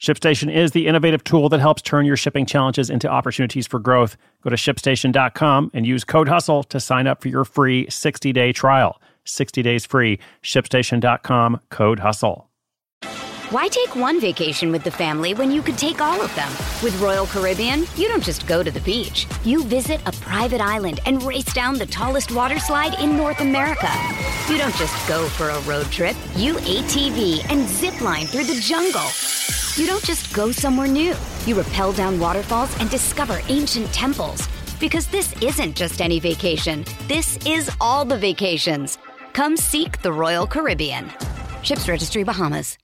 ShipStation is the innovative tool that helps turn your shipping challenges into opportunities for growth. Go to shipstation.com and use code HUSTLE to sign up for your free 60 day trial. 60 days free. ShipStation.com, code HUSTLE. Why take one vacation with the family when you could take all of them? With Royal Caribbean, you don't just go to the beach. You visit a private island and race down the tallest water slide in North America. You don't just go for a road trip. You ATV and zip line through the jungle. You don't just go somewhere new. You rappel down waterfalls and discover ancient temples. Because this isn't just any vacation, this is all the vacations. Come seek the Royal Caribbean. Ships Registry Bahamas.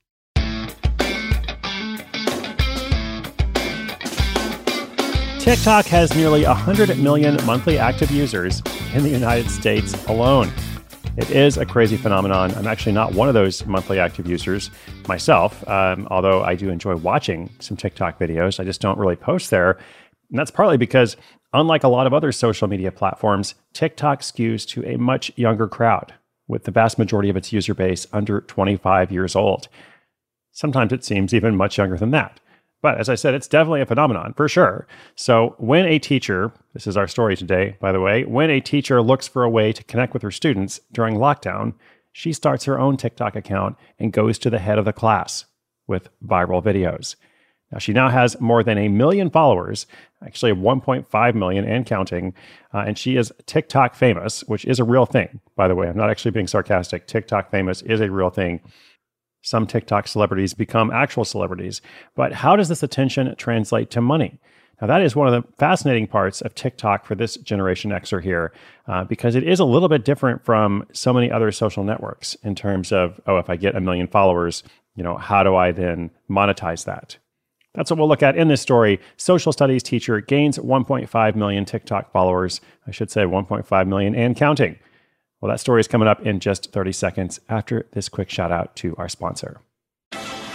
TikTok has nearly 100 million monthly active users in the United States alone. It is a crazy phenomenon. I'm actually not one of those monthly active users myself, um, although I do enjoy watching some TikTok videos. I just don't really post there. And that's partly because, unlike a lot of other social media platforms, TikTok skews to a much younger crowd, with the vast majority of its user base under 25 years old. Sometimes it seems even much younger than that. But as I said, it's definitely a phenomenon for sure. So when a teacher, this is our story today, by the way, when a teacher looks for a way to connect with her students during lockdown, she starts her own TikTok account and goes to the head of the class with viral videos. Now, she now has more than a million followers, actually 1.5 million and counting. Uh, and she is TikTok famous, which is a real thing, by the way. I'm not actually being sarcastic. TikTok famous is a real thing some TikTok celebrities become actual celebrities. But how does this attention translate to money? Now, that is one of the fascinating parts of TikTok for this Generation Xer here, uh, because it is a little bit different from so many other social networks in terms of, oh, if I get a million followers, you know, how do I then monetize that? That's what we'll look at in this story. Social studies teacher gains 1.5 million TikTok followers. I should say 1.5 million and counting. Well, that story is coming up in just 30 seconds after this quick shout out to our sponsor.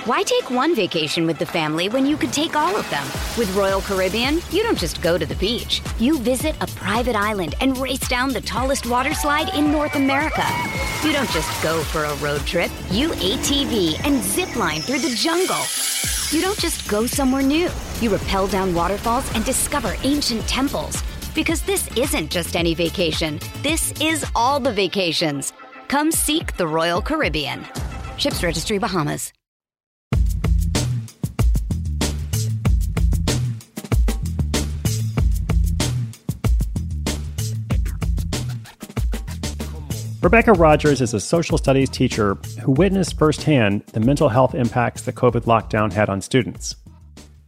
Why take one vacation with the family when you could take all of them? With Royal Caribbean, you don't just go to the beach. You visit a private island and race down the tallest water slide in North America. You don't just go for a road trip. You ATV and zip line through the jungle. You don't just go somewhere new. You rappel down waterfalls and discover ancient temples. Because this isn't just any vacation, this is all the vacations. Come seek the Royal Caribbean. Ships Registry Bahamas. Rebecca Rogers is a social studies teacher who witnessed firsthand the mental health impacts the COVID lockdown had on students.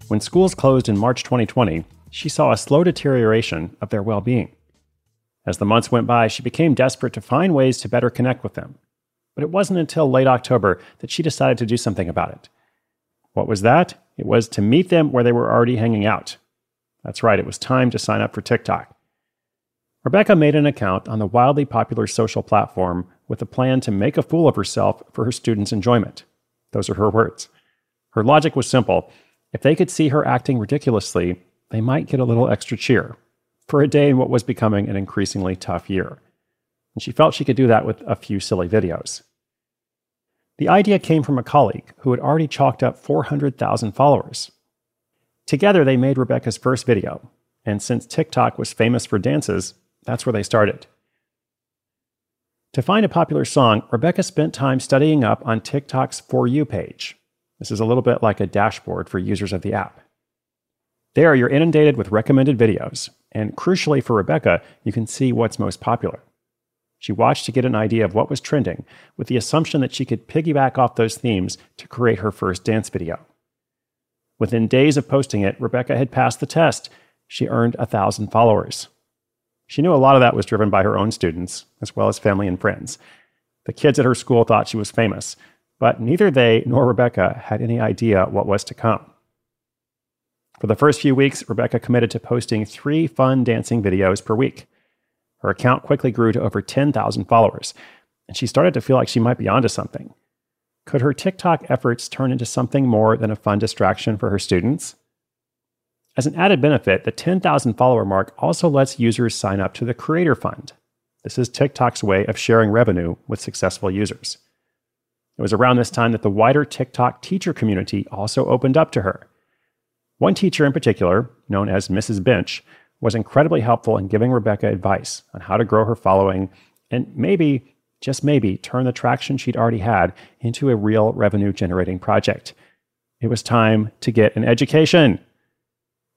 When schools closed in March 2020, she saw a slow deterioration of their well being. As the months went by, she became desperate to find ways to better connect with them. But it wasn't until late October that she decided to do something about it. What was that? It was to meet them where they were already hanging out. That's right, it was time to sign up for TikTok. Rebecca made an account on the wildly popular social platform with a plan to make a fool of herself for her students' enjoyment. Those are her words. Her logic was simple. If they could see her acting ridiculously, they might get a little extra cheer for a day in what was becoming an increasingly tough year. And she felt she could do that with a few silly videos. The idea came from a colleague who had already chalked up 400,000 followers. Together, they made Rebecca's first video, and since TikTok was famous for dances, that's where they started. To find a popular song, Rebecca spent time studying up on TikTok's For You page. This is a little bit like a dashboard for users of the app. There, you're inundated with recommended videos, and crucially for Rebecca, you can see what's most popular. She watched to get an idea of what was trending, with the assumption that she could piggyback off those themes to create her first dance video. Within days of posting it, Rebecca had passed the test. She earned a thousand followers. She knew a lot of that was driven by her own students, as well as family and friends. The kids at her school thought she was famous, but neither they nor Rebecca had any idea what was to come. For the first few weeks, Rebecca committed to posting three fun dancing videos per week. Her account quickly grew to over 10,000 followers, and she started to feel like she might be onto something. Could her TikTok efforts turn into something more than a fun distraction for her students? As an added benefit, the 10,000 follower mark also lets users sign up to the Creator Fund. This is TikTok's way of sharing revenue with successful users. It was around this time that the wider TikTok teacher community also opened up to her. One teacher in particular, known as Mrs. Bench, was incredibly helpful in giving Rebecca advice on how to grow her following and maybe, just maybe, turn the traction she'd already had into a real revenue generating project. It was time to get an education.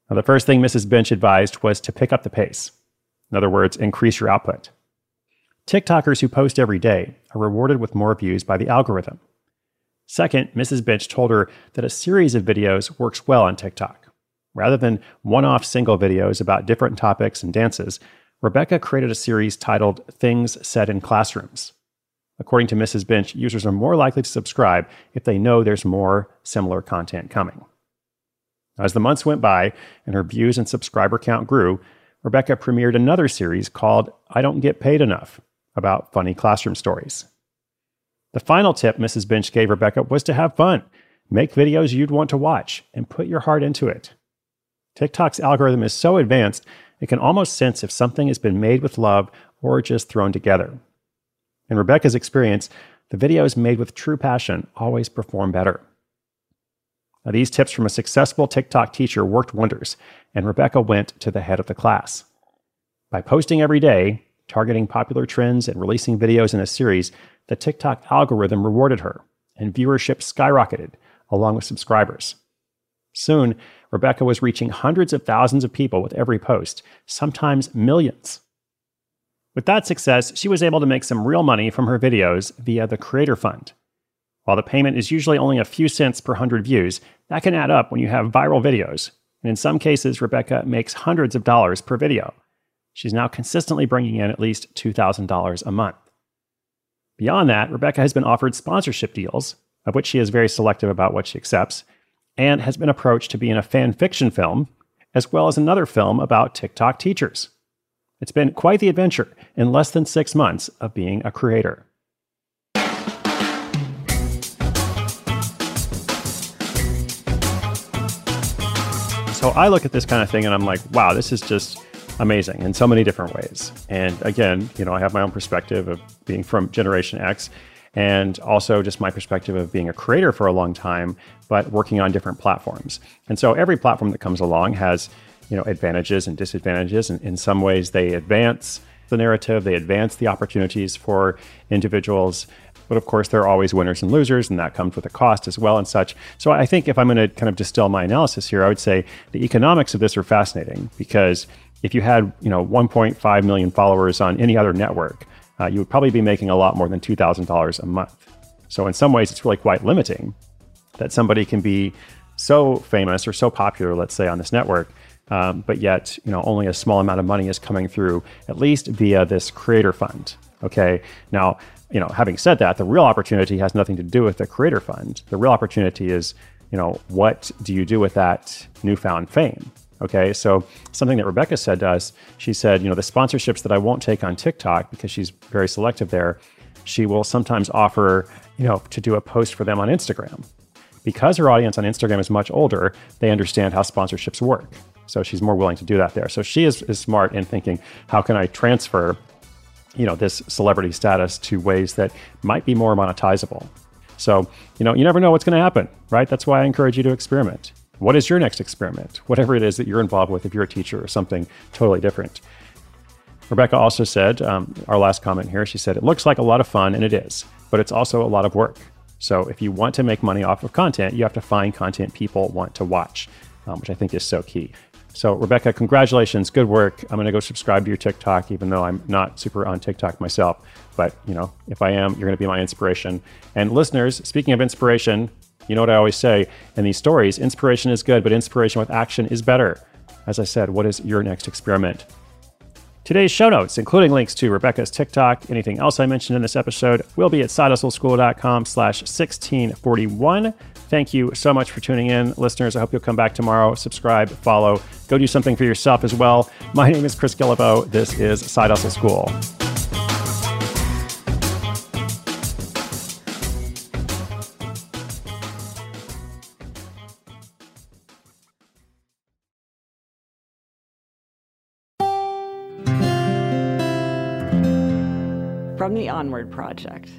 Now, the first thing Mrs. Bench advised was to pick up the pace. In other words, increase your output. TikTokers who post every day are rewarded with more views by the algorithm. Second, Mrs. Bench told her that a series of videos works well on TikTok. Rather than one off single videos about different topics and dances, Rebecca created a series titled Things Said in Classrooms. According to Mrs. Bench, users are more likely to subscribe if they know there's more similar content coming. As the months went by and her views and subscriber count grew, Rebecca premiered another series called I Don't Get Paid Enough about funny classroom stories. The final tip Mrs. Bench gave Rebecca was to have fun. Make videos you'd want to watch and put your heart into it. TikTok's algorithm is so advanced, it can almost sense if something has been made with love or just thrown together. In Rebecca's experience, the videos made with true passion always perform better. Now, these tips from a successful TikTok teacher worked wonders, and Rebecca went to the head of the class. By posting every day, targeting popular trends, and releasing videos in a series, the TikTok algorithm rewarded her, and viewership skyrocketed, along with subscribers. Soon, Rebecca was reaching hundreds of thousands of people with every post, sometimes millions. With that success, she was able to make some real money from her videos via the Creator Fund. While the payment is usually only a few cents per hundred views, that can add up when you have viral videos. And in some cases, Rebecca makes hundreds of dollars per video. She's now consistently bringing in at least $2,000 a month. Beyond that, Rebecca has been offered sponsorship deals, of which she is very selective about what she accepts, and has been approached to be in a fan fiction film, as well as another film about TikTok teachers. It's been quite the adventure in less than six months of being a creator. So I look at this kind of thing and I'm like, wow, this is just amazing in so many different ways. And again, you know, I have my own perspective of being from Generation X and also just my perspective of being a creator for a long time, but working on different platforms. And so every platform that comes along has, you know, advantages and disadvantages. And in some ways, they advance the narrative, they advance the opportunities for individuals. But of course, there are always winners and losers, and that comes with a cost as well and such. So I think if I'm going to kind of distill my analysis here, I would say the economics of this are fascinating because if you had you know 1.5 million followers on any other network, uh, you would probably be making a lot more than $2,000 a month. So in some ways, it's really quite limiting that somebody can be so famous or so popular, let's say, on this network, um, but yet you know only a small amount of money is coming through, at least via this creator fund. Okay, now you know having said that, the real opportunity has nothing to do with the creator fund. The real opportunity is you know what do you do with that newfound fame? Okay, so something that Rebecca said to us, she said, you know, the sponsorships that I won't take on TikTok because she's very selective there, she will sometimes offer, you know, to do a post for them on Instagram. Because her audience on Instagram is much older, they understand how sponsorships work. So she's more willing to do that there. So she is, is smart in thinking, how can I transfer, you know, this celebrity status to ways that might be more monetizable? So, you know, you never know what's going to happen, right? That's why I encourage you to experiment. What is your next experiment? Whatever it is that you're involved with, if you're a teacher or something totally different. Rebecca also said, um, our last comment here, she said, it looks like a lot of fun, and it is, but it's also a lot of work. So if you want to make money off of content, you have to find content people want to watch, um, which I think is so key. So, Rebecca, congratulations. Good work. I'm going to go subscribe to your TikTok, even though I'm not super on TikTok myself. But, you know, if I am, you're going to be my inspiration. And listeners, speaking of inspiration, you know what I always say in these stories inspiration is good, but inspiration with action is better. As I said, what is your next experiment? Today's show notes, including links to Rebecca's TikTok, anything else I mentioned in this episode, will be at sidehustleschool.com slash 1641. Thank you so much for tuning in. Listeners, I hope you'll come back tomorrow. Subscribe, follow, go do something for yourself as well. My name is Chris Guillebeau. This is Side Hustle School. Onward Project.